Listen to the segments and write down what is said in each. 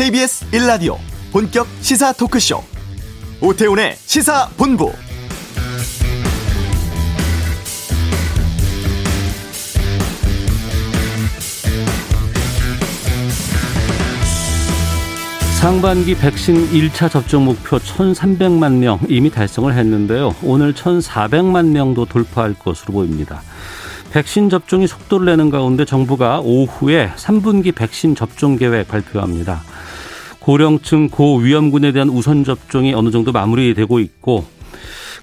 KBS 1라디오 본격 시사 토크쇼 오태훈의 시사본부 상반기 백신 1차 접종 목표 1,300만 명 이미 달성을 했는데요. 오늘 1,400만 명도 돌파할 것으로 보입니다. 백신 접종이 속도를 내는 가운데 정부가 오후에 3분기 백신 접종 계획 발표합니다. 고령층 고위험군에 대한 우선 접종이 어느 정도 마무리되고 있고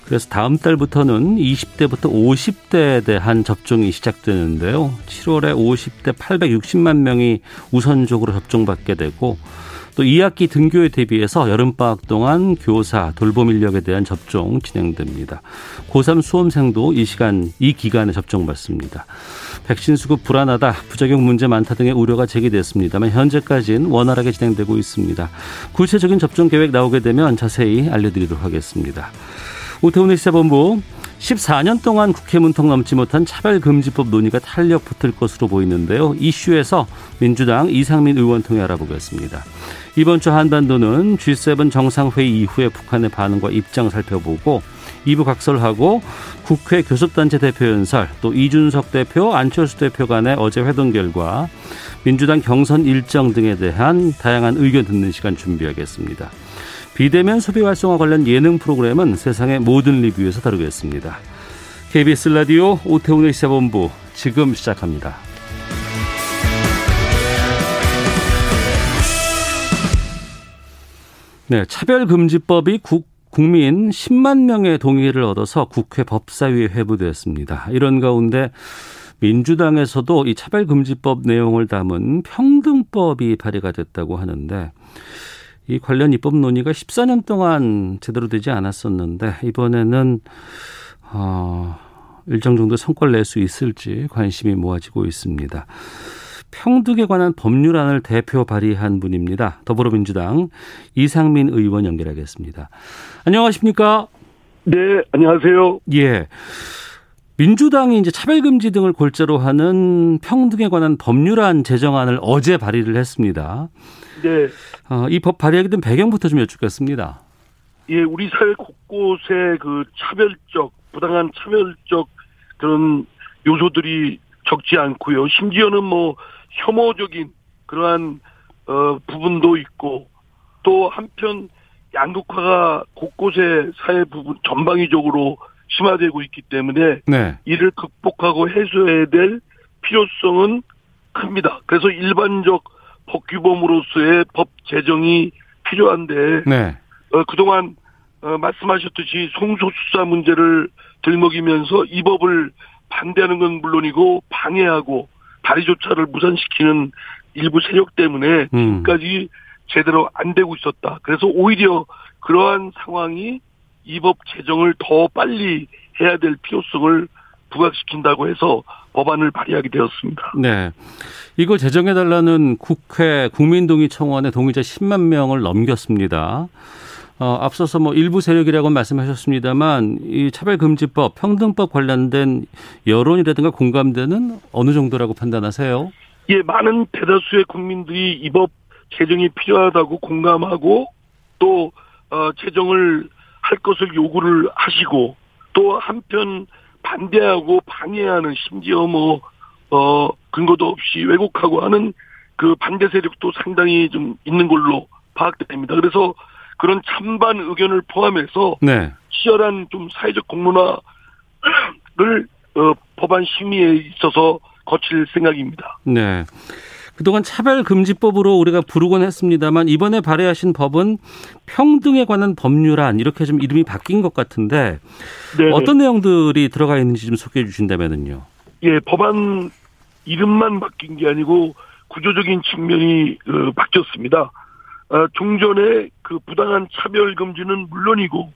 그래서 다음 달부터는 20대부터 50대에 대한 접종이 시작되는데요. 7월에 50대 860만 명이 우선적으로 접종받게 되고 또 2학기 등교에 대비해서 여름방학 동안 교사, 돌봄 인력에 대한 접종 진행됩니다. 고3 수험생도 이 시간, 이 기간에 접종 받습니다. 백신 수급 불안하다, 부작용 문제 많다 등의 우려가 제기됐습니다만 현재까지는 원활하게 진행되고 있습니다. 구체적인 접종 계획 나오게 되면 자세히 알려드리도록 하겠습니다. 오태훈의 시사본부 14년 동안 국회 문턱 넘지 못한 차별금지법 논의가 탄력 붙을 것으로 보이는데요. 이슈에서 민주당 이상민 의원 통해 알아보겠습니다. 이번 주 한반도는 G7 정상회의 이후의 북한의 반응과 입장 살펴보고 2부 각설하고 국회 교섭단체 대표 연설 또 이준석 대표 안철수 대표 간의 어제 회동 결과 민주당 경선 일정 등에 대한 다양한 의견 듣는 시간 준비하겠습니다. 비대면 소비 활성화 관련 예능 프로그램은 세상의 모든 리뷰에서 다루겠습니다. KBS 라디오 오태훈의 시사본부 지금 시작합니다. 네, 차별금지법이 국, 국민 10만 명의 동의를 얻어서 국회 법사위에 회부되었습니다. 이런 가운데 민주당에서도 이 차별금지법 내용을 담은 평등법이 발의가 됐다고 하는데 이 관련 입법 논의가 14년 동안 제대로 되지 않았었는데 이번에는 어, 일정 정도 성과를 낼 수 있을지 관심이 모아지고 있습니다. 평등에 관한 법률안을 대표 발의한 분입니다. 더불어민주당 이상민 의원 연결하겠습니다. 안녕하십니까? 네, 안녕하세요. 예. 민주당이 이제 차별금지 등을 골자로 하는 평등에 관한 법률안 제정안을 어제 발의를 했습니다. 네. 어, 이법 발의하게 된 배경부터 좀 여쭙겠습니다. 예, 우리 사회 곳곳에 그 차별적, 부당한 차별적 그런 요소들이 적지 않고요. 심지어는 뭐 혐오적인 그러한 어 부분도 있고 또 한편 양극화가 곳곳에 사회 부분 전방위적으로 심화되고 있기 때문에 네. 이를 극복하고 해소해야 될 필요성은 큽니다. 그래서 일반적 법규범으로서의 법 제정이 필요한데 네. 어, 그동안 어, 말씀하셨듯이 송소수자 문제를 들먹이면서 이 법을 반대하는 건 물론이고 방해하고 발의조차를 무산시키는 일부 세력 때문에 음. 지금까지 제대로 안 되고 있었다. 그래서 오히려 그러한 상황이 이 법 제정을 더 빨리 해야 될 필요성을 부각시킨다고 해서 법안을 발의하게 되었습니다. 네. 이거 제정해달라는 국회 국민동의 청원에 동의자 10만 명을 넘겼습니다. 어, 앞서서 뭐 일부 세력이라고 말씀하셨습니다만 이 차별금지법, 평등법 관련된 여론이라든가 공감대는 어느 정도라고 판단하세요? 예, 많은 대다수의 국민들이 이 법 제정이 필요하다고 공감하고 또 어, 제정을 할 것을 요구를 하시고 또 한편 반대하고 방해하는 심지어 뭐 어, 근거도 없이 왜곡하고 하는 그 반대 세력도 상당히 좀 있는 걸로 파악됩니다. 그래서 그런 찬반 의견을 포함해서 네. 치열한 좀 사회적 공론화를 어, 법안 심의에 있어서 거칠 생각입니다. 네. 그동안 차별금지법으로 우리가 부르곤 했습니다만 이번에 발의하신 법은 평등에 관한 법률안 이렇게 좀 이름이 바뀐 것 같은데 네. 어떤 내용들이 들어가 있는지 좀 소개해 주신다면은요. 예, 법안 이름만 바뀐 게 아니고 구조적인 측면이 어, 바뀌었습니다. 아, 종전의 그 부당한 차별 금지는 물론이고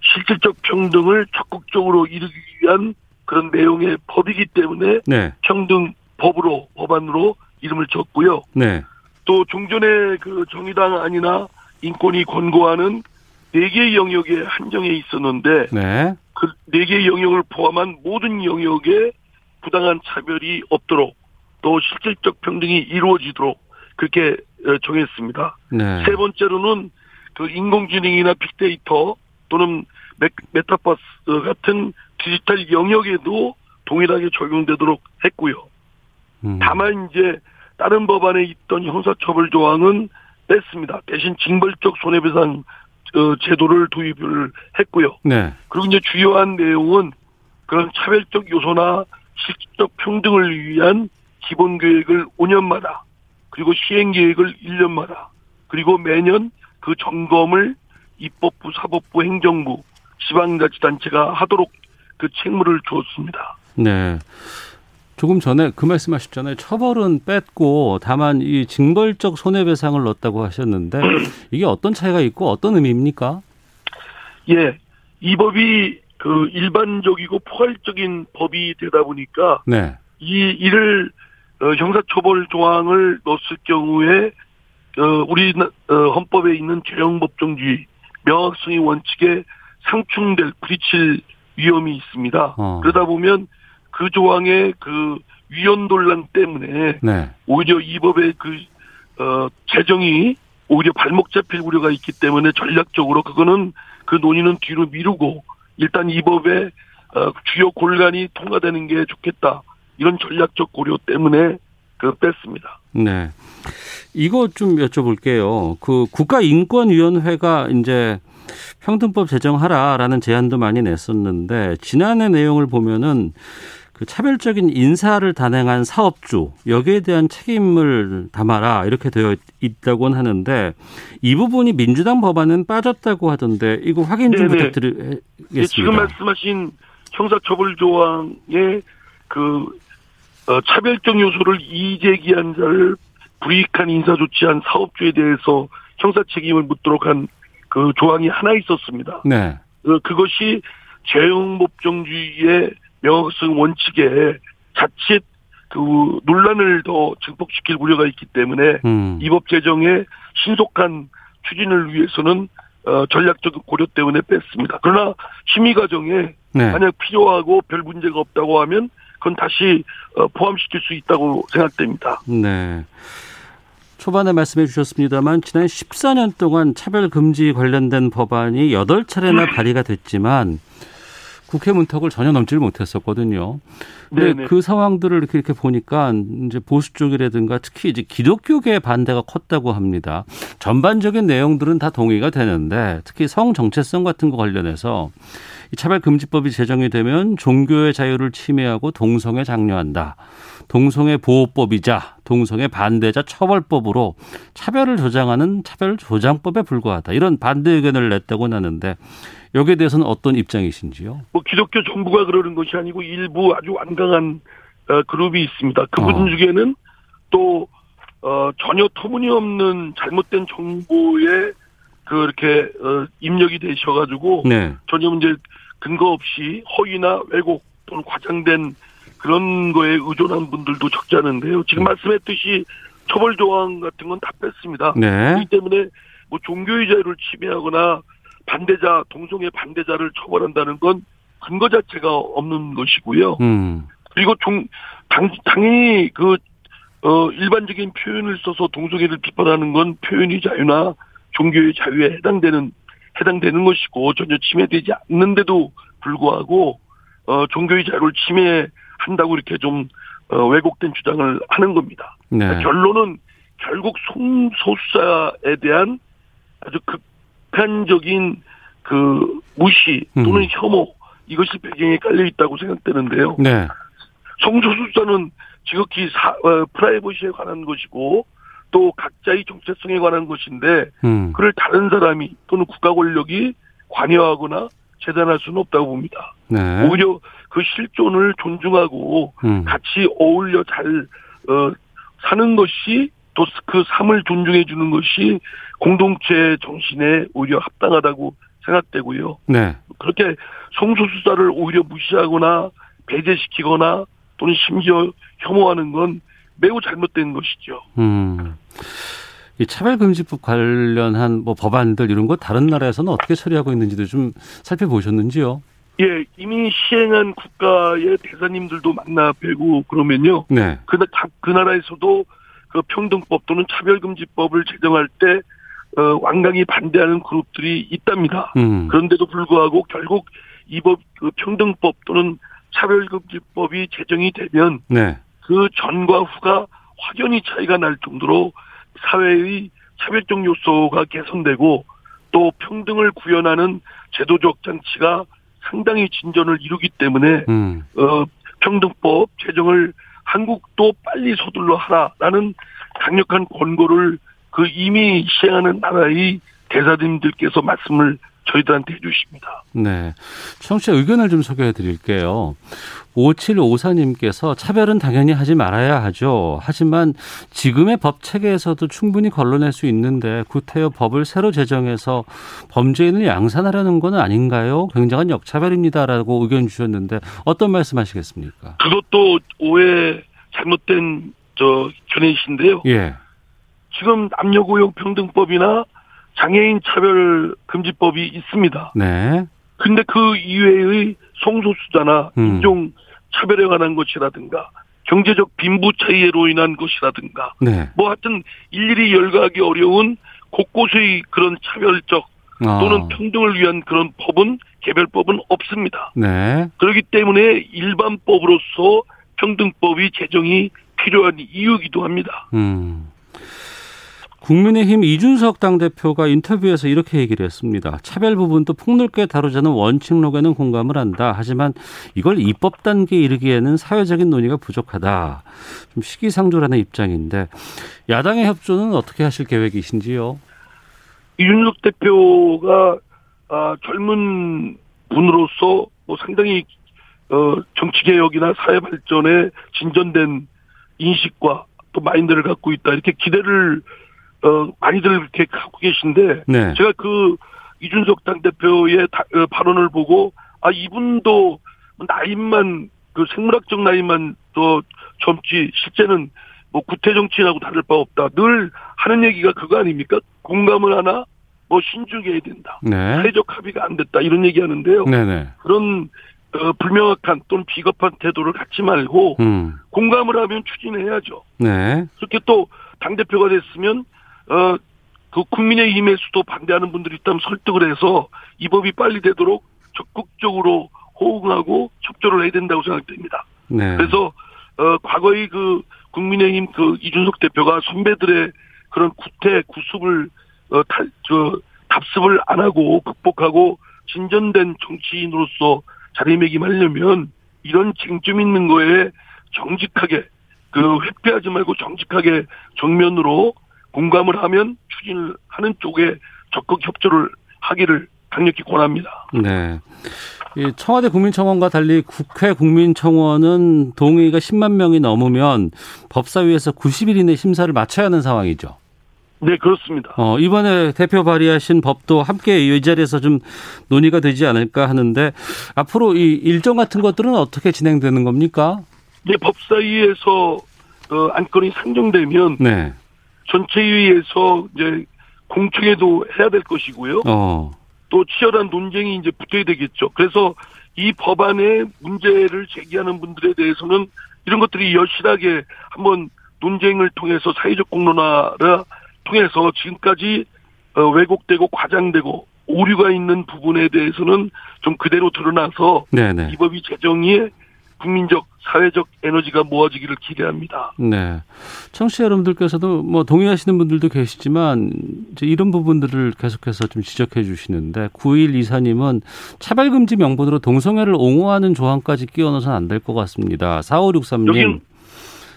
실질적 평등을 적극적으로 이루기 위한 그런 내용의 법이기 때문에 네. 평등 법으로 법안으로 이름을 줬고요. 네. 또 종전의 그 정의당 아니나 인권이 권고하는 네 개의 영역에 한정해 있었는데 네. 그네 개의 영역을 포함한 모든 영역에 부당한 차별이 없도록 또 실질적 평등이 이루어지도록 그렇게 어, 정했습니다. 네. 세 번째로는 그 인공지능이나 빅데이터 또는 메, 메타버스 같은 디지털 영역에도 동일하게 적용되도록 했고요. 음. 다만 이제 다른 법안에 있던 형사처벌 조항은 뺐습니다. 대신 징벌적 손해배상 어, 제도를 도입을 했고요. 네. 그리고 이제 주요한 내용은 그런 차별적 요소나 실질적 평등을 위한 기본 계획을 5년마다 그리고 시행 계획을 1년마다 그리고 매년 그 점검을 입법부, 사법부, 행정부, 지방자치단체가 하도록 그 책무를 주었습니다. 네. 조금 전에 그 말씀하셨잖아요. 처벌은 뺐고 다만 이 징벌적 손해배상을 넣었다고 하셨는데 이게 어떤 차이가 있고 어떤 의미입니까? 예, 이 법이 그 일반적이고 포괄적인 법이 되다 보니까 네. 이 이를 어, 형사처벌 조항을 넣었을 경우에 어, 우리 어, 헌법에 있는 죄형법정주의 명확성의 원칙에 상충될 부딪힐 위험이 있습니다. 어. 그러다 보면 그 조항의 그 위헌 논란 때문에 네. 오히려 이 법의 그 어, 재정이 오히려 발목 잡힐 우려가 있기 때문에 전략적으로 그거는 그 논의는 뒤로 미루고 일단 이 법의 어, 주요 골간이 통과되는 게 좋겠다 이런 전략적 고려 때문에 그 뺐습니다. 네. 이거 좀 여쭤볼게요. 그 국가인권위원회가 이제 평등법 제정하라라는 제안도 많이 냈었는데 지난해 내용을 보면은 그 차별적인 인사를 단행한 사업주 여기에 대한 책임을 담아라 이렇게 되어 있다고는 하는데 이 부분이 민주당 법안은 빠졌다고 하던데 이거 확인 좀 네네. 부탁드리겠습니다. 예, 지금 말씀하신 형사처벌 조항의 그 어, 차별적 요소를 이제기한 자를 불이익한 인사 조치한 사업주에 대해서 형사 책임을 묻도록 한 그 조항이 하나 있었습니다. 네. 어, 그것이 재형법정주의의 명확성 원칙에 자칫 그 논란을 더 증폭시킬 우려가 있기 때문에 음. 이법 제정의 신속한 추진을 위해서는 어, 전략적 고려 때문에 뺐습니다. 그러나 심의 과정에 네. 만약 필요하고 별 문제가 없다고 하면 그건 다시 어, 포함시킬 수 있다고 생각됩니다. 네. 초반에 말씀해 주셨습니다만 지난 14년 동안 차별 금지 관련된 법안이 8차례나 발의가 됐지만 국회 문턱을 전혀 넘지를 못했었거든요. 근데 네네. 그 상황들을 이렇게, 이렇게 보니까 이제 보수 쪽이라든가 특히 이제 기독교계의 반대가 컸다고 합니다. 전반적인 내용들은 다 동의가 되는데 특히 성 정체성 같은 거 관련해서 이 차별금지법이 제정이 되면 종교의 자유를 침해하고 동성애 장려한다. 동성애 보호법이자 동성애 반대자 처벌법으로 차별을 조장하는 차별 조장법에 불과하다. 이런 반대 의견을 냈다고 하는데 여기에 대해서는 어떤 입장이신지요? 뭐 기독교 정부가 그러는 것이 아니고 일부 아주 완강한 어, 그룹이 있습니다. 그분 어. 중에는 또 어, 전혀 터무니없는 잘못된 정보에 그렇게 어, 입력이 되셔가지고 네. 전혀 이제 근거 없이 허위나 왜곡 또는 과장된 그런 거에 의존한 분들도 적지 않은데요. 지금 말씀했듯이 처벌 조항 같은 건 다 뺐습니다. 네. 그렇기 때문에 뭐 종교의 자유를 침해하거나 반대자 동성애 반대자를 처벌한다는 건 근거 자체가 없는 것이고요. 음. 그리고 종 당, 당연히 그 어, 일반적인 표현을 써서 동성애를 비판하는 건 표현의 자유나 종교의 자유에 해당되는 해당되는 것이고 전혀 침해되지 않는데도 불구하고 어, 종교의 자유를 침해한다고 이렇게 좀 어, 왜곡된 주장을 하는 겁니다. 네. 결론은 결국 성소수자에 대한 아주 극 단적인 그 무시 또는 음. 혐오 이것이 배경에 깔려 있다고 생각되는데요. 네. 성소수자는 지극히 사, 어, 프라이버시에 관한 것이고 또 각자의 정체성에 관한 것인데 음. 그를 다른 사람이 또는 국가 권력이 관여하거나 재단할 수는 없다고 봅니다. 네. 오히려 그 실존을 존중하고 음. 같이 어울려 잘 어, 사는 것이 또 그 삶을 존중해 주는 것이 공동체 정신에 오히려 합당하다고 생각되고요. 네. 그렇게 성소수자를 오히려 무시하거나 배제시키거나 또는 심지어 혐오하는 건 매우 잘못된 것이죠. 음. 이 차별금지법 관련한 뭐 법안들 이런 거 다른 나라에서는 어떻게 처리하고 있는지도 좀 살펴보셨는지요? 예, 이미 시행한 국가의 대사님들도 만나 뵈고 그러면요. 네. 그, 각- 그 나라에서도 그 평등법 또는 차별금지법을 제정할 때 어, 완강히 반대하는 그룹들이 있답니다. 음. 그런데도 불구하고 결국 이법 그 평등법 또는 차별금지법이 제정이 되면 네. 그 전과 후가 확연히 차이가 날 정도로 사회의 차별적 요소가 개선되고 또 평등을 구현하는 제도적 장치가 상당히 진전을 이루기 때문에 음. 어, 평등법 제정을 한국도 빨리 서둘러 하라라는 강력한 권고를 그 이미 시행하는 나라의 대사님들께서 말씀을 저희들한테 해주십니다. 네. 청취자 의견을 좀 소개해 드릴게요. 5754님께서 차별은 당연히 하지 말아야 하죠. 하지만 지금의 법 체계에서도 충분히 걸러낼 수 있는데 구태여 법을 새로 제정해서 범죄인을 양산하려는 건 아닌가요? 굉장한 역차별입니다라고 의견 주셨는데 어떤 말씀 하시겠습니까? 그것도 오해 잘못된 저 견해이신데요. 예. 지금 남녀고용 평등법이나 장애인 차별 금지법이 있습니다. 네. 근데 그 이외의 성소수자나 음. 인종 차별에 관한 것이라든가 경제적 빈부 차이로 인한 것이라든가 네. 뭐 하여튼 일일이 열거하기 어려운 곳곳의 그런 차별적 아. 또는 평등을 위한 그런 법은 개별법은 없습니다. 네. 그렇기 때문에 일반법으로서 평등법이 제정이 필요한 이유이기도 합니다. 음. 국민의힘 이준석 당대표가 인터뷰에서 이렇게 얘기를 했습니다. 차별 부분도 폭넓게 다루자는 원칙록에는 공감을 한다. 하지만 이걸 입법 단계에 이르기에는 사회적인 논의가 부족하다. 좀 시기상조라는 입장인데 야당의 협조는 어떻게 하실 계획이신지요? 이준석 대표가 아, 젊은 분으로서 뭐 상당히 어, 정치 개혁이나 사회 발전에 진전된 인식과 또 마인드를 갖고 있다 이렇게 기대를 어, 많이들 이렇게 갖고 계신데 네. 제가 그 이준석 당 대표의 어, 발언을 보고 아 이분도 나이만 그 생물학적 나이만 또 젊지 실제는 뭐 구태 정치인하고 다를 바 없다. 늘 하는 얘기가 그거 아닙니까? 공감을 하나 뭐 신중해야 된다. 네. 사회적 합의가 안 됐다 이런 얘기하는데요. 네네. 그런 어, 불명확한 또는 비겁한 태도를 갖지 말고 음. 공감을 하면 추진해야죠. 네. 그렇게 또 당 대표가 됐으면 어 그 국민의힘에서도 반대하는 분들이 있다면 설득을 해서 이 법이 빨리 되도록 적극적으로 호응하고 협조를 해야 된다고 생각됩니다. 네. 그래서 어 과거의 그 국민의힘 그 이준석 대표가 선배들의 그런 구태 구습을 어탈저 답습을 안 하고 극복하고 진전된 정치인으로서 자리매김하려면 이런 쟁점 있는 거에 정직하게 그 회피하지 말고 정직하게 정면으로 공감을 하면 추진을 하는 쪽에 적극 협조를 하기를 강력히 권합니다. 네. 이 청와대 국민청원과 달리 국회 국민청원은 동의가 10만 명이 넘으면 법사위에서 90일 이내 심사를 마쳐야 하는 상황이죠. 네, 그렇습니다. 어, 이번에 대표 발의하신 법도 함께 이 자리에서 좀 논의가 되지 않을까 하는데 앞으로 이 일정 같은 것들은 어떻게 진행되는 겁니까? 네, 법사위에서 어, 안건이 상정되면 네. 전체회의에서 이제 공청회도 해야 될 것이고요. 어. 또 치열한 논쟁이 이제 붙어야 되겠죠. 그래서 이 법안의 문제를 제기하는 분들에 대해서는 이런 것들이 여실하게 한번 논쟁을 통해서 사회적 공론화를 통해서 지금까지 어, 왜곡되고 과장되고 오류가 있는 부분에 대해서는 좀 그대로 드러나서 네네. 이 법이 제정이 국민적 사회적 에너지가 모아지기를 기대합니다. 네. 청취자 여러분들께서도 뭐 동의하시는 분들도 계시지만 이제 이런 부분들을 계속해서 좀 지적해 주시는데 9124님은 차별 금지 명분으로 동성애를 옹호하는 조항까지 끼워 넣어서는 안 될 것 같습니다. 4563님. 여긴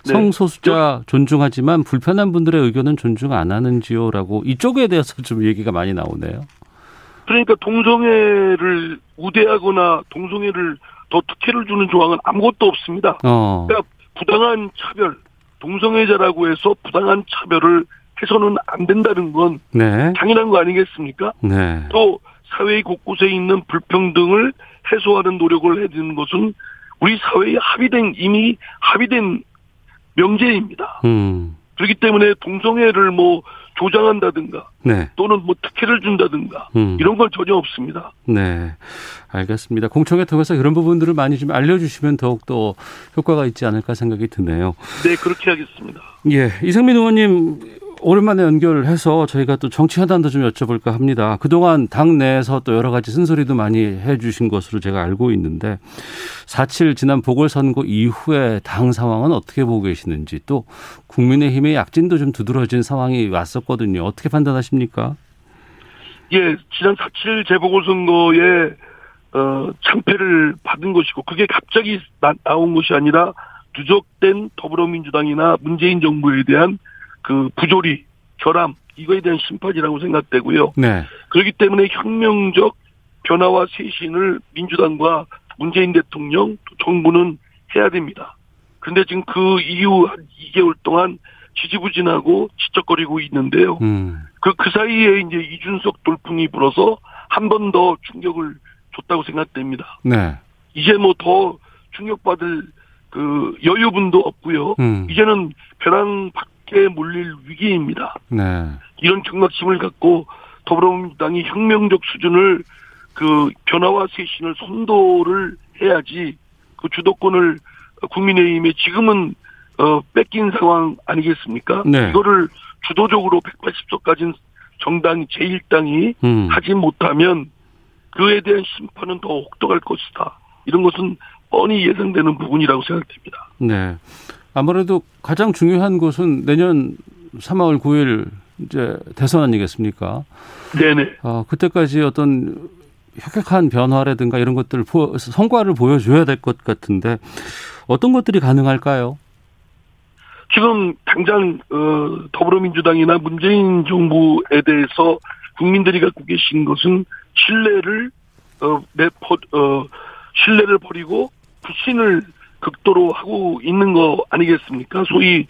네. 성소수자 존중하지만 불편한 분들의 의견은 존중 안 하는지요라고 이쪽에 대해서 좀 얘기가 많이 나오네요. 그러니까 동성애를 우대하거나 동성애를 더 특혜를 주는 조항은 아무것도 없습니다. 어. 그러니까 부당한 차별, 동성애자라고 해서 부당한 차별을 해서는 안 된다는 건 네. 당연한 거 아니겠습니까? 네. 또 사회 곳곳에 있는 불평등을 해소하는 노력을 해야 되는 것은 우리 사회에 합의된 이미 합의된 명제입니다. 음. 그렇기 때문에 동성애를 뭐 조장한다든가 네. 또는 뭐 특혜를 준다든가 음. 이런 건 전혀 없습니다. 네. 알겠습니다. 공청회 통해서 이런 부분들을 많이 좀 알려주시면 더욱 더 효과가 있지 않을까 생각이 드네요. 네, 그렇게 하겠습니다. 예. 이상민 의원님, 오랜만에 연결해서 저희가 또 정치 현안도 좀 여쭤볼까 합니다. 그동안 당 내에서 또 여러 가지 쓴소리도 많이 해 주신 것으로 제가 알고 있는데 4.7 지난 보궐선거 이후에 당 상황은 어떻게 보고 계시는지 또 국민의힘의 약진도 좀 두드러진 상황이 왔었거든요. 어떻게 판단하십니까? 예, 지난 4.7 재보궐선거에 어, 참패를 받은 것이고 그게 갑자기 나, 나온 것이 아니라 누적된 더불어민주당이나 문재인 정부에 대한 그 부조리, 결함 이거에 대한 심판이라고 생각되고요. 네. 그렇기 때문에 혁명적 변화와 쇄신을 민주당과 문재인 대통령, 또 정부는 해야 됩니다. 그런데 지금 그 이후 한 2개월 동안 지지부진하고 지적거리고 있는데요. 음. 그, 그 사이에 이제 이준석 돌풍이 불어서 한 번 더 충격을 줬다고 생각됩니다. 네. 이제 뭐 더 충격받을 그 여유분도 없고요. 음. 이제는 벼랑 밖 에 몰릴 위기입니다. 네. 이런 경각심을 갖고 더불어민주당이 혁명적 수준을 그 변화와 쇄신을 선도를 해야지 그 주도권을 국민의힘에 지금은 어 뺏긴 상황 아니겠습니까? 네. 이거를 주도적으로 180석 가진 정당 제1당이 음. 하지 못하면 그에 대한 심판은 더 혹독할 것이다. 이런 것은 뻔히 예상되는 부분이라고 생각됩니다. 네. 아무래도 가장 중요한 것은 내년 3월 9일 이제 대선 아니겠습니까? 네네. 어, 그때까지 어떤 혁혁한 변화라든가 이런 것들 보, 성과를 보여줘야 될 것 같은데 어떤 것들이 가능할까요? 지금 당장 어, 더불어민주당이나 문재인 정부에 대해서 국민들이 갖고 계신 것은 신뢰를 어, 내, 버, 어, 신뢰를 버리고 불신을 극도로 하고 있는 거 아니겠습니까? 소위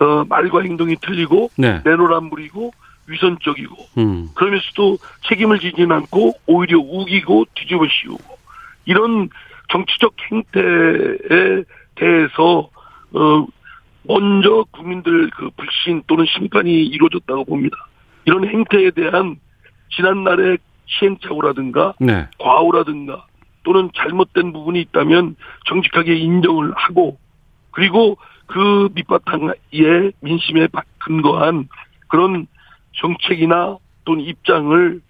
어, 말과 행동이 틀리고 네. 내로남불이고 위선적이고 음. 그러면서도 책임을 지진 않고 오히려 우기고 뒤집어 씌우고 이런 정치적 행태에 대해서 어 먼저 국민들 그 불신 또는 심판이 이루어졌다고 봅니다. 이런 행태에 대한 지난날의 시행착오라든가 네. 과오라든가 또는 잘못된 부분이 있다면 정직하게 인정을 하고 그리고 그 밑바탕에 민심에 근거한 그런 정책이나 또는 입장을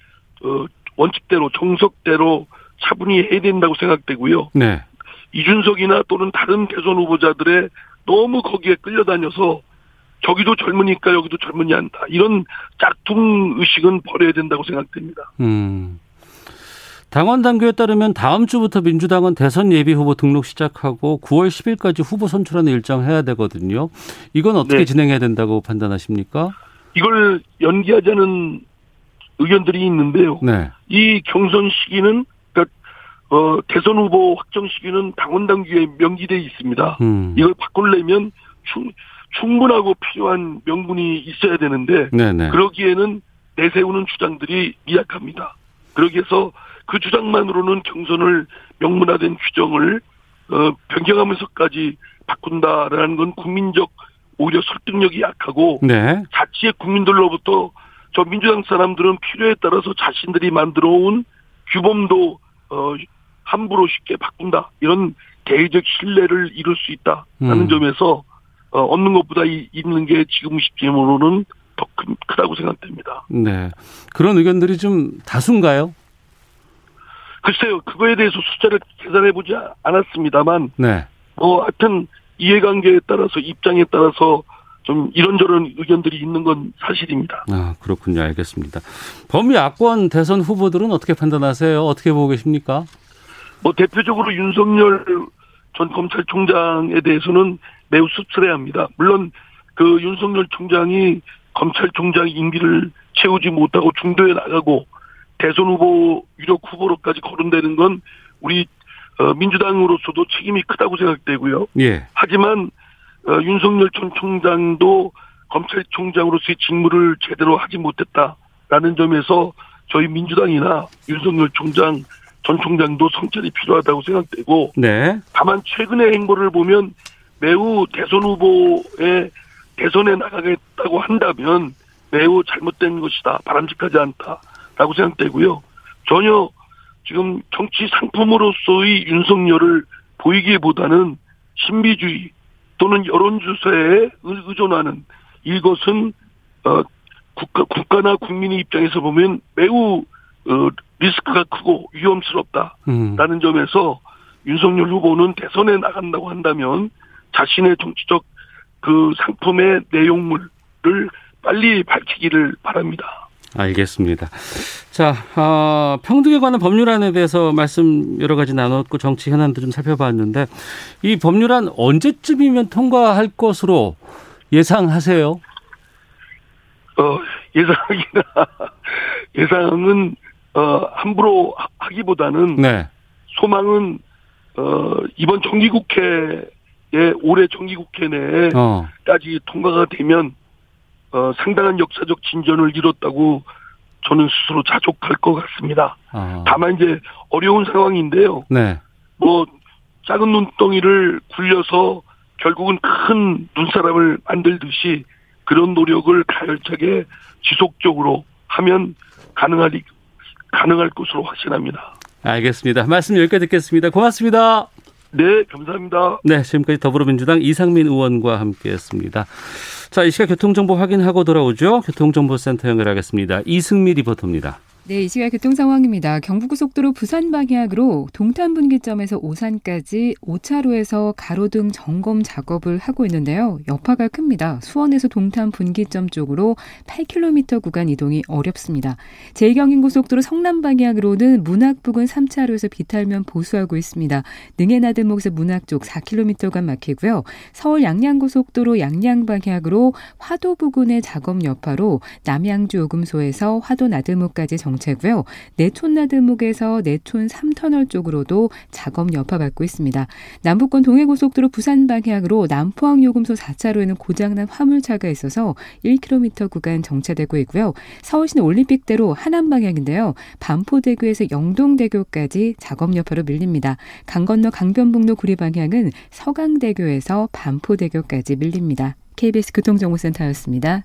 어, 원칙대로 정석대로 차분히 해야 된다고 생각되고요. 네. 이준석이나 또는 다른 대선 후보자들의 너무 거기에 끌려다녀서 저기도 젊으니까 여기도 젊은이 한다. 이런 짝퉁 의식은 버려야 된다고 생각됩니다. 음. 당원 당규에 따르면 다음 주부터 민주당은 대선 예비 후보 등록 시작하고 9월 10일까지 후보 선출하는 일정 해야 되거든요. 이건 어떻게 네. 진행해야 된다고 판단하십니까? 이걸 연기하자는 의견들이 있는데요. 네. 이 경선 시기는 그러니까 어, 대선 후보 확정 시기는 당원 당규에 명기돼 있습니다. 음. 이걸 바꾸려면 충, 충분하고 필요한 명분이 있어야 되는데 네네. 그러기에는 내세우는 주장들이 미약합니다. 그러기 위해서 그 주장만으로는 경선을 명문화된 규정을 어, 변경하면서까지 바꾼다라는 건 국민적 오히려 설득력이 약하고 네. 자치의 국민들로부터 저 민주당 사람들은 필요에 따라서 자신들이 만들어 온 규범도 어, 함부로 쉽게 바꾼다 이런 대의적 신뢰를 이룰 수 있다라는 음. 점에서 어, 얻는 것보다 이, 있는 게 지금 시점으로는 더 큰, 크다고 생각됩니다. 네. 그런 의견들이 좀 다수인가요? 글쎄요, 그거에 대해서 숫자를 계산해 보지 않았습니다만, 네. 뭐, 하여튼, 이해관계에 따라서, 입장에 따라서 좀 이런저런 의견들이 있는 건 사실입니다. 아, 그렇군요. 알겠습니다. 범야권 대선 후보들은 어떻게 판단하세요? 어떻게 보고 계십니까? 뭐, 대표적으로 윤석열 전 검찰총장에 대해서는 매우 씁쓸해 합니다. 물론, 그 윤석열 총장이 검찰총장 임기를 채우지 못하고 중도에 나가고, 대선 후보, 유력 후보로까지 거론되는 건 우리 어, 민주당으로서도 책임이 크다고 생각되고요. 예. 하지만 어, 윤석열 전 총장도 검찰총장으로서의 직무를 제대로 하지 못했다라는 점에서 저희 민주당이나 윤석열 총장 전 총장도 성찰이 필요하다고 생각되고 네. 다만 최근의 행보를 보면 매우 대선 후보에 대선에 나가겠다고 한다면 매우 잘못된 것이다. 바람직하지 않다 라고 생각되고요. 전혀 지금 정치 상품으로서의 윤석열을 보이기보다는 신비주의 또는 여론조사에 의존하는 이것은 어, 국가, 국가나 국민의 입장에서 보면 매우 어, 리스크가 크고 위험스럽다라는 음. 점에서 윤석열 후보는 대선에 나간다고 한다면 자신의 정치적 그 상품의 내용물을 빨리 밝히기를 바랍니다. 알겠습니다. 자, 어, 평등에 관한 법률안에 대해서 말씀 여러 가지 나눴고 정치 현안도 좀 살펴봤는데 이 법률안 언제쯤이면 통과할 것으로 예상하세요? 어, 예상이나 예상은 어, 함부로 하기보다는 네. 소망은 어, 이번 정기국회에 올해 정기국회 내까지 어. 통과가 되면 어, 상당한 역사적 진전을 이뤘다고 저는 스스로 자족할 것 같습니다. 아. 다만 이제 어려운 상황인데요. 네. 뭐 작은 눈덩이를 굴려서 결국은 큰 눈사람을 만들듯이 그런 노력을 가열차게 지속적으로 하면 가능할 가능할 것으로 확신합니다. 알겠습니다. 말씀 여기까지 듣겠습니다. 고맙습니다. 네, 감사합니다. 네, 지금까지 더불어민주당 이상민 의원과 함께했습니다. 자, 이 시각 교통정보 확인하고 돌아오죠. 교통정보센터 연결하겠습니다. 이승미 리포터입니다. 네, 이 시각 교통 상황입니다. 경부고속도로 부산 방향으로 동탄 분기점에서 오산까지 5차로에서 가로등 점검 작업을 하고 있는데요. 여파가 큽니다. 수원에서 동탄 분기점 쪽으로 8km 구간 이동이 어렵습니다. 제2경인고속도로 성남 방향으로는 문학 부근 3차로에서 비탈면 보수하고 있습니다. 능해나들목에서 문학 쪽 4km간 막히고요. 서울 양양고속도로 양양 방향으로 화도 부근의 작업 여파로 남양주 오금소에서 화도 나들목까지 정 정체고요. 내촌 나들목에서 내촌 3터널 쪽으로도 작업 여파받고 있습니다. 남북권 동해고속도로 부산 방향으로 남포항 요금소 4차로에는 고장난 화물차가 있어서 1km 구간 정체되고 있고요. 서울시는 올림픽대로 하남 방향인데요. 반포대교에서 영동대교까지 작업 여파로 밀립니다. 강 건너 강변북로 구리 방향은 서강대교에서 반포대교까지 밀립니다. KBS 교통정보센터였습니다.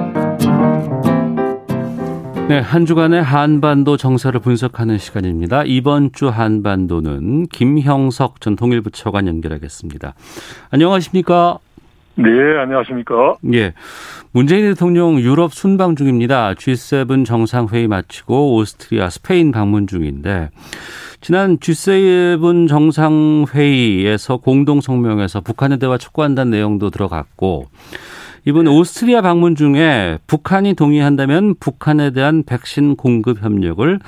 네, 한 주간의 한반도 정세를 분석하는 시간입니다. 이번 주 한반도는 김형석 전 통일부 차관 연결하겠습니다. 안녕하십니까? 네, 안녕하십니까? 예. 문재인 대통령 유럽 순방 중입니다. G7 정상회의 마치고 오스트리아, 스페인 방문 중인데, 지난 G7 정상회의에서 공동성명에서 북한의 대화 촉구한다는 내용도 들어갔고, 이번 오스트리아 방문 중에 북한이 동의한다면 북한에 대한 백신 공급 협력을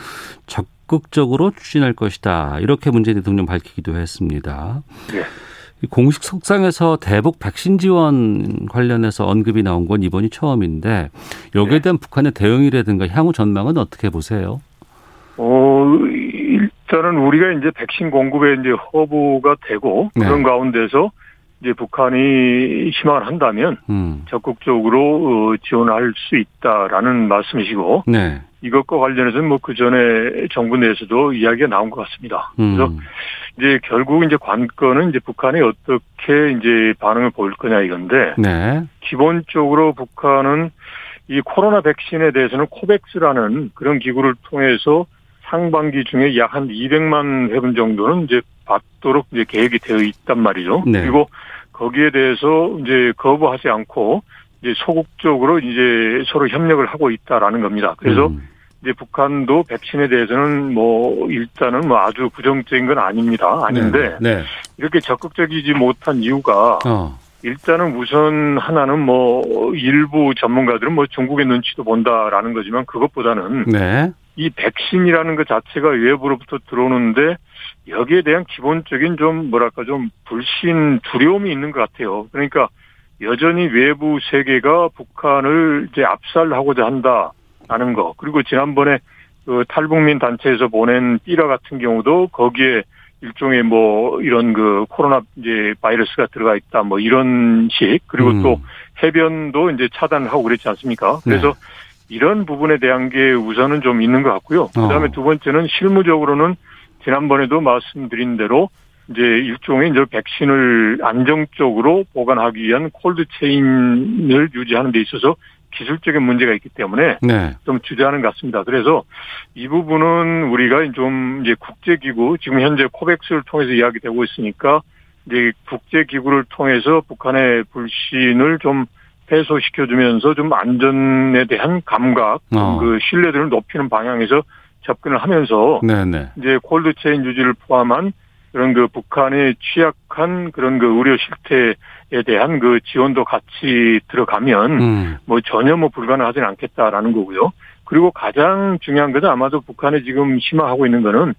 적극적으로 추진할 것이다. 이렇게 문재인 대통령 밝히기도 했습니다. 네. 공식 속상에서 대북 백신 지원 관련해서 언급이 나온 건 이번이 처음인데 여기에 네. 대한 북한의 대응이라든가 향후 전망은 어떻게 보세요? 어, 일단은 우리가 이제 백신 공급에 이제 허브가 되고 네. 그런 가운데서 이제 북한이 희망을 한다면 음. 적극적으로 어, 지원할 수 있다라는 말씀이시고 네. 이것과 관련해서는 뭐 그 전에 정부 내에서도 이야기가 나온 것 같습니다. 음. 그래서 이제 결국 이제 관건은 이제 북한이 어떻게 이제 반응을 보일 거냐 이건데 네. 기본적으로 북한은 이 코로나 백신에 대해서는 코백스라는 그런 기구를 통해서 상반기 중에 약 한 200만 회분 정도는 이제 받도록 이제 계획이 되어 있단 말이죠. 네. 그리고 거기에 대해서 이제 거부하지 않고 이제 소극적으로 이제 서로 협력을 하고 있다라는 겁니다. 그래서 음. 이제 북한도 백신에 대해서는 뭐 일단은 뭐 아주 부정적인 건 아닙니다. 아닌데 네. 네. 이렇게 적극적이지 못한 이유가 어. 일단은 우선 하나는 뭐 일부 전문가들은 뭐 중국의 눈치도 본다라는 거지만 그것보다는 네. 이 백신이라는 것 자체가 외부로부터 들어오는데 여기에 대한 기본적인 좀 뭐랄까 좀 불신 두려움이 있는 것 같아요. 그러니까 여전히 외부 세계가 북한을 이제 압살하고자 한다라는 거. 그리고 지난번에 그 탈북민 단체에서 보낸 삐라 같은 경우도 거기에 일종의 뭐 이런 그 코로나 이제 바이러스가 들어가 있다 뭐 이런 식 그리고 음. 또 해변도 이제 차단을 하고 그랬지 않습니까? 그래서 네. 이런 부분에 대한 게 우선은 좀 있는 것 같고요. 그다음에 어. 두 번째는 실무적으로는 지난번에도 말씀드린 대로 이제 일종의 이제 백신을 안정적으로 보관하기 위한 콜드 체인을 유지하는 데 있어서 기술적인 문제가 있기 때문에 네. 좀 주저하는 것 같습니다. 그래서 이 부분은 우리가 좀 이제 국제기구 지금 현재 코백스를 통해서 이야기되고 있으니까 이제 국제기구를 통해서 북한의 불신을 좀 해소시켜주면서 좀 안전에 대한 감각, 어. 그 신뢰도를 높이는 방향에서 접근을 하면서 네네. 네. 이제 콜드체인 유지를 포함한 그런 그 북한의 취약한 그런 그 의료 실태에 대한 그 지원도 같이 들어가면 음. 뭐 전혀 뭐 불가능하지는 않겠다라는 거고요. 그리고 가장 중요한 것은 아마도 북한에 지금 심화하고 있는 거는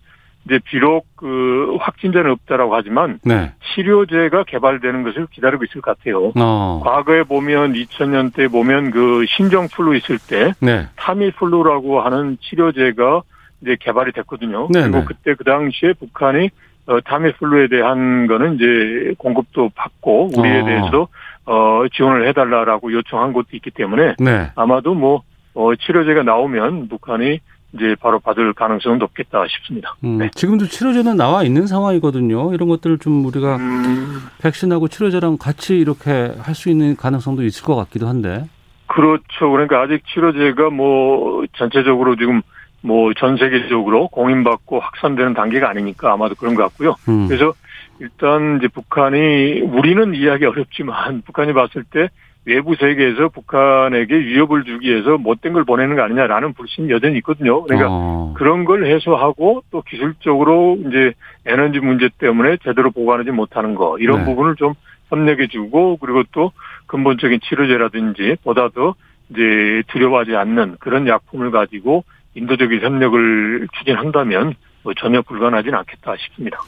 이제 비록 그 확진자는 없다라고 하지만 네. 치료제가 개발되는 것을 기다리고 있을 것 같아요. 어. 과거에 보면 2000년대 보면 그 신종 플루 있을 때 네. 타미플루라고 하는 치료제가 이제 개발이 됐거든요. 네 그리고 네. 그때 그 당시에 북한이 어, 타미플루에 대한 거는 이제 공급도 받고 우리에 어. 대해서 어, 지원을 해달라라고 요청한 것도 있기 때문에 네. 아마도 뭐 어, 치료제가 나오면 북한이 이제 바로 받을 가능성은 높겠다 싶습니다. 음, 네. 지금도 치료제는 나와 있는 상황이거든요. 이런 것들을 좀 우리가 음. 백신하고 치료제랑 같이 이렇게 할 수 있는 가능성도 있을 것 같기도 한데. 그렇죠. 그러니까 아직 치료제가 뭐 전체적으로 지금 뭐 전 세계적으로 공인받고 확산되는 단계가 아니니까 아마도 그런 것 같고요. 음. 그래서 일단 이제 북한이 우리는 이해하기 어렵지만 북한이 봤을 때 외부 세계에서 북한에게 위협을 주기 위해서 못된 걸 보내는 거 아니냐라는 불신이 여전히 있거든요. 그러니까 어. 그런 걸 해소하고 또 기술적으로 이제 에너지 문제 때문에 제대로 보관하지 못하는 거 이런 네. 부분을 좀 협력해 주고 그리고 또 근본적인 치료제라든지 보다 더 이제 두려워하지 않는 그런 약품을 가지고 인도적인 협력을 추진한다면 뭐 전혀 불가능하지는 않겠다 싶습니다.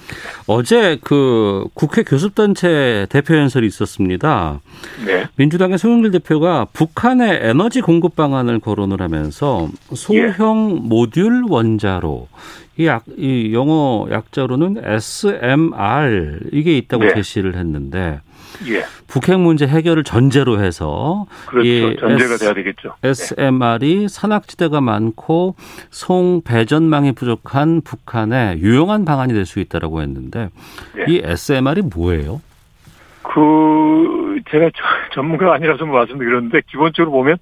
어제 그 국회 교섭단체 대표 연설이 있었습니다. 네. 민주당의 송영길 대표가 북한의 에너지 공급 방안을 거론을 하면서 소형 예. 모듈 원자로 이, 약, 이 영어 약자로는 SMR 이게 있다고 네. 제시를 했는데 예. 북핵 문제 해결을 전제로 해서 그렇죠. 전제가 S, 돼야 되겠죠. SMR이 네. 산악지대가 많고 송 배전망이 부족한 북한의 유용한 방안이 될 수 있다라고 했는데 예. 이 SMR이 뭐예요? 그 제가 전문가가 아니라서 뭐 말씀드렸는데 기본적으로 보면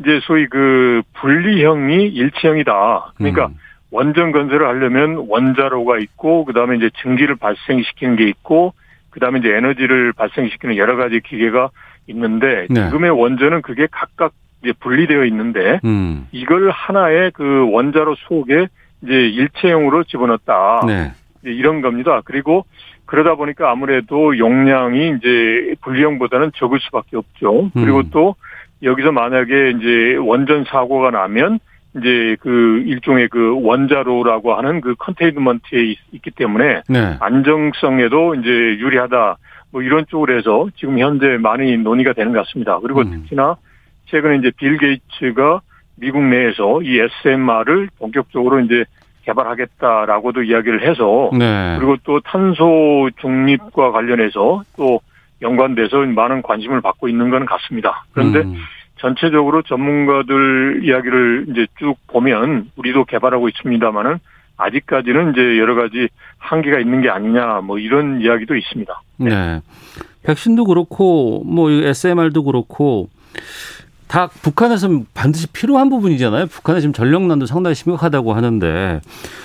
이제 소위 그 분리형이 일체형이다. 그러니까 음. 원전 건설을 하려면 원자로가 있고 그다음에 이제 증기를 발생시키는 게 있고 그다음에 이제 에너지를 발생시키는 여러 가지 기계가 있는데 네. 지금의 원전은 그게 각각 이제 분리되어 있는데 음. 이걸 하나의 그 원자로 속에 이제 일체형으로 집어넣었다. 네. 이런 겁니다. 그리고 그러다 보니까 아무래도 용량이 이제 분리형보다는 적을 수밖에 없죠. 그리고 음. 또 여기서 만약에 이제 원전 사고가 나면 이제 그 일종의 그 원자로라고 하는 그 컨테이너먼트에 있, 기 때문에 네. 안정성에도 이제 유리하다 뭐 이런 쪽으로 해서 지금 현재 많이 논의가 되는 것 같습니다. 그리고 음. 특히나 최근에 이제 빌 게이츠가 미국 내에서 이 SMR을 본격적으로 이제 개발하겠다라고도 이야기를 해서 네. 그리고 또 탄소 중립과 관련해서 또 연관돼서 많은 관심을 받고 있는 건 같습니다. 그런데 음. 전체적으로 전문가들 이야기를 이제 쭉 보면 우리도 개발하고 있습니다만은 아직까지는 이제 여러 가지 한계가 있는 게 아니냐 뭐 이런 이야기도 있습니다. 네. 네. 백신도 그렇고 뭐 SMR도 그렇고 다 북한에서 반드시 필요한 부분이잖아요. 북한의 지금 전력난도 상당히 심각하다고 하는데.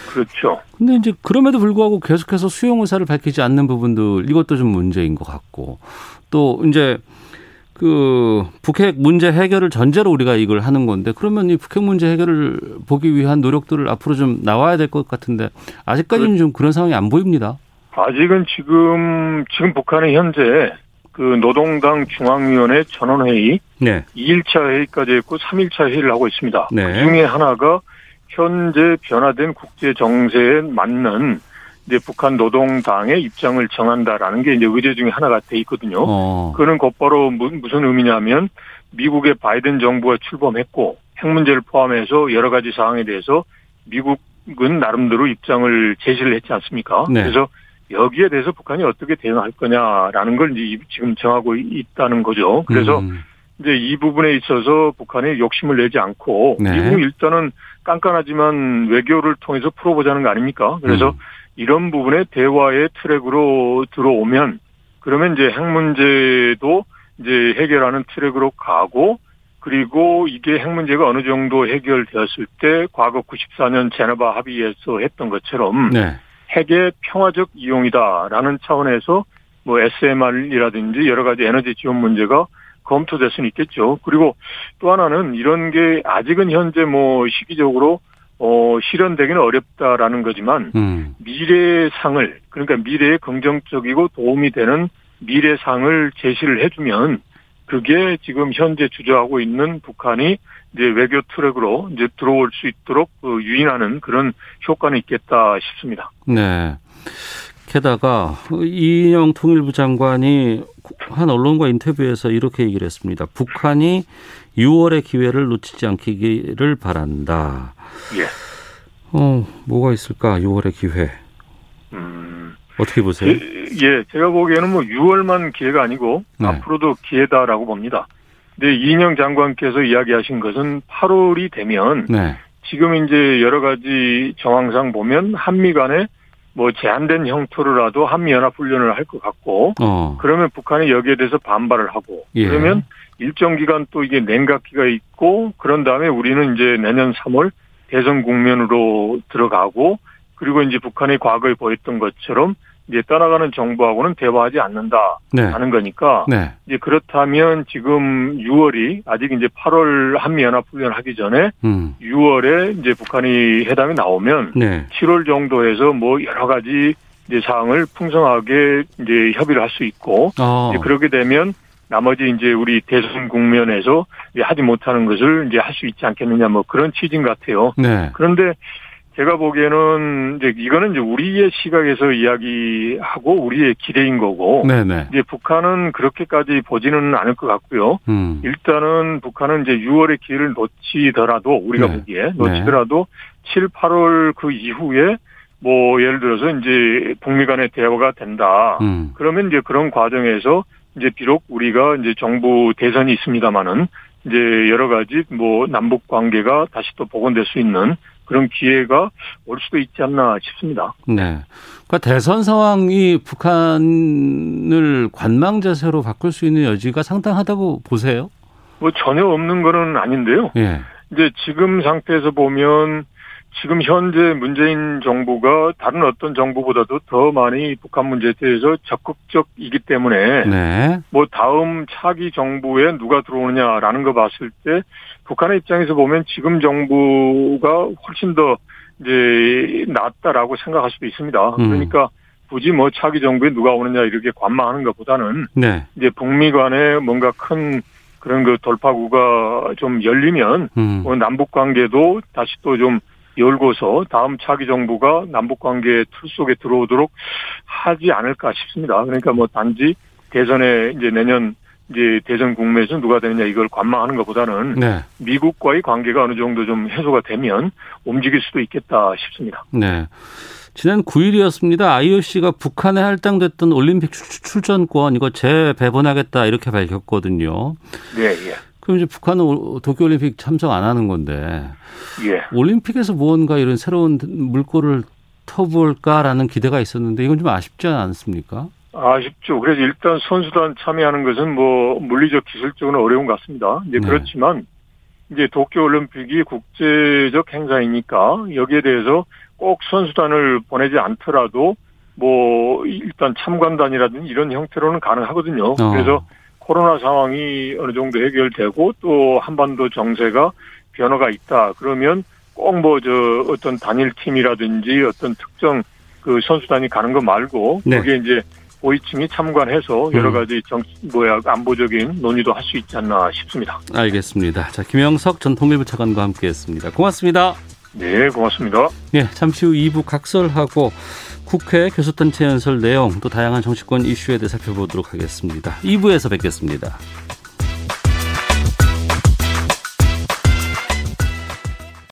그렇죠. 근데 이제 그럼에도 불구하고 계속해서 수용 의사를 밝히지 않는 부분들 이것도 좀 문제인 것 같고 또 이제 그 북핵 문제 해결을 전제로 우리가 이걸 하는 건데 그러면 이 북핵 문제 해결을 보기 위한 노력들을 앞으로 좀 나와야 될 것 같은데 아직까지는 좀 그런 상황이 안 보입니다. 아직은 지금 지금 북한은 현재 그 노동당 중앙위원회 전원회의 네. 2일차 회의까지 했고 3일차 회의를 하고 있습니다. 네. 그 중에 하나가 현재 변화된 국제 정세에 맞는 이제 북한 노동당의 입장을 정한다라는 게 이제 의제 중에 하나가 돼 있거든요. 어. 그는 곧바로 무슨 의미냐면 미국의 바이든 정부가 출범했고 핵 문제를 포함해서 여러 가지 사항에 대해서 미국은 나름대로 입장을 제시를 했지 않습니까? 네. 그래서 여기에 대해서 북한이 어떻게 대응할 거냐라는 걸 이제 지금 정하고 있다는 거죠. 그래서 음. 이제 이 부분에 있어서 북한이 욕심을 내지 않고 네. 미국 일단은 깐깐하지만 외교를 통해서 풀어보자는 거 아닙니까? 그래서 음. 이런 부분에 대화의 트랙으로 들어오면 그러면 이제 핵 문제도 이제 해결하는 트랙으로 가고 그리고 이게 핵 문제가 어느 정도 해결되었을 때 과거 94년 제네바 합의에서 했던 것처럼 네. 핵의 평화적 이용이다라는 차원에서 뭐 SMR이라든지 여러 가지 에너지 지원 문제가 검토될 수는 있겠죠. 그리고 또 하나는 이런 게 아직은 현재 뭐 시기적으로 어 실현되기는 어렵다라는 거지만 음. 미래상을 그러니까 미래에 긍정적이고 도움이 되는 미래상을 제시를 해주면 그게 지금 현재 주저하고 있는 북한이 이제 외교 트랙으로 이제 들어올 수 있도록 그 유인하는 그런 효과는 있겠다 싶습니다. 네. 게다가 이인영 통일부 장관이 한 언론과 인터뷰에서 이렇게 얘기를 했습니다. 북한이 6월의 기회를 놓치지 않기를 바란다. 예. 어, 뭐가 있을까? 6월의 기회. 음. 어떻게 보세요? 예, 제가 보기에는 뭐 6월만 기회가 아니고 네. 앞으로도 기회다라고 봅니다. 근데 이인영 장관께서 이야기하신 것은 8월이 되면 네. 지금 이제 여러 가지 정황상 보면 한미 간에 뭐 제한된 형태로라도 한미 연합 훈련을 할 것 같고 어. 그러면 북한이 여기에 대해서 반발을 하고 예. 그러면 일정 기간 또 이게 냉각기가 있고 그런 다음에 우리는 이제 내년 3월 대선 국면으로 들어가고 그리고 이제 북한이 과거에 보였던 것처럼 이제 떠나가는 정부하고는 대화하지 않는다 네. 하는 거니까 네. 이제 그렇다면 지금 6월이 아직 이제 8월 한미 연합 훈련 하기 전에 음. 6월에 이제 북한이 회담이 나오면 네. 7월 정도에서 뭐 여러 가지 이제 사항을 풍성하게 이제 협의를 할 수 있고 어. 이제 그렇게 되면 나머지 이제 우리 대선 국면에서 하지 못하는 것을 이제 할 수 있지 않겠느냐 뭐 그런 취진 같아요. 네. 그런데 제가 보기에는 이제 이거는 이제 우리의 시각에서 이야기하고 우리의 기대인 거고 네네. 이제 북한은 그렇게까지 보지는 않을 것 같고요. 음. 일단은 북한은 이제 6월의 기회를 놓치더라도 우리가 네. 보기에 네. 놓치더라도 네. 7, 8월 그 이후에 뭐 예를 들어서 이제 북미 간의 대화가 된다. 음. 그러면 이제 그런 과정에서 이제 비록 우리가 이제 정부 대선이 있습니다마는 이제 여러 가지 뭐 남북 관계가 다시 또 복원될 수 있는 그런 기회가 올 수도 있지 않나 싶습니다. 네. 그러니까 대선 상황이 북한을 관망 자세로 바꿀 수 있는 여지가 상당하다고 보세요? 뭐 전혀 없는 거는 아닌데요. 예. 이제 지금 상태에서 보면 지금 현재 문재인 정부가 다른 어떤 정부보다도 더 많이 북한 문제에 대해서 적극적이기 때문에 네. 뭐 다음 차기 정부에 누가 들어오느냐라는 거 봤을 때 북한의 입장에서 보면 지금 정부가 훨씬 더 이제 낫다라고 생각할 수도 있습니다. 음. 그러니까 굳이 뭐 차기 정부에 누가 오느냐 이렇게 관망하는 것보다는 네. 이제 북미 간에 뭔가 큰 그런 그 돌파구가 좀 열리면 음. 뭐 남북 관계도 다시 또좀 열고서 다음 차기 정부가 남북 관계 틀 속에 들어오도록 하지 않을까 싶습니다. 그러니까 뭐 단지 대선에 이제 내년 이제 대선 국면에서 누가 되느냐 이걸 관망하는 것보다는 네. 미국과의 관계가 어느 정도 좀 해소가 되면 움직일 수도 있겠다 싶습니다. 네. 지난 9일이었습니다. IOC가 북한에 할당됐던 올림픽 출전권 이거 재배분하겠다 이렇게 밝혔거든요. 네, 예. 그럼 이제 북한은 도쿄올림픽 참석 안 하는 건데 예. 올림픽에서 무언가 이런 새로운 물꼬를 터볼까라는 기대가 있었는데 이건 좀 아쉽지 않습니까? 아쉽죠. 그래서 일단 선수단 참여하는 것은 뭐 물리적 기술적으로 어려운 것 같습니다. 이제 네. 그렇지만 이제 도쿄올림픽이 국제적 행사이니까 여기에 대해서 꼭 선수단을 보내지 않더라도 뭐 일단 참관단이라든지 이런 형태로는 가능하거든요. 어. 그래서 코로나 상황이 어느 정도 해결되고 또 한반도 정세가 변화가 있다. 그러면 꼭 뭐 저 어떤 단일 팀이라든지 어떤 특정 그 선수단이 가는 거 말고 네. 거기에 이제 고위층이 참관해서 여러 음. 가지 정 뭐야 안보적인 논의도 할 수 있지 않나 싶습니다. 알겠습니다. 자 김영석 전 통일부 차관과 함께했습니다. 고맙습니다. 네, 고맙습니다. 네, 잠시 후 2부 각설하고 국회 교섭단체 연설 내용 또 다양한 정치권 이슈에 대해 살펴보도록 하겠습니다. 2부에서 뵙겠습니다.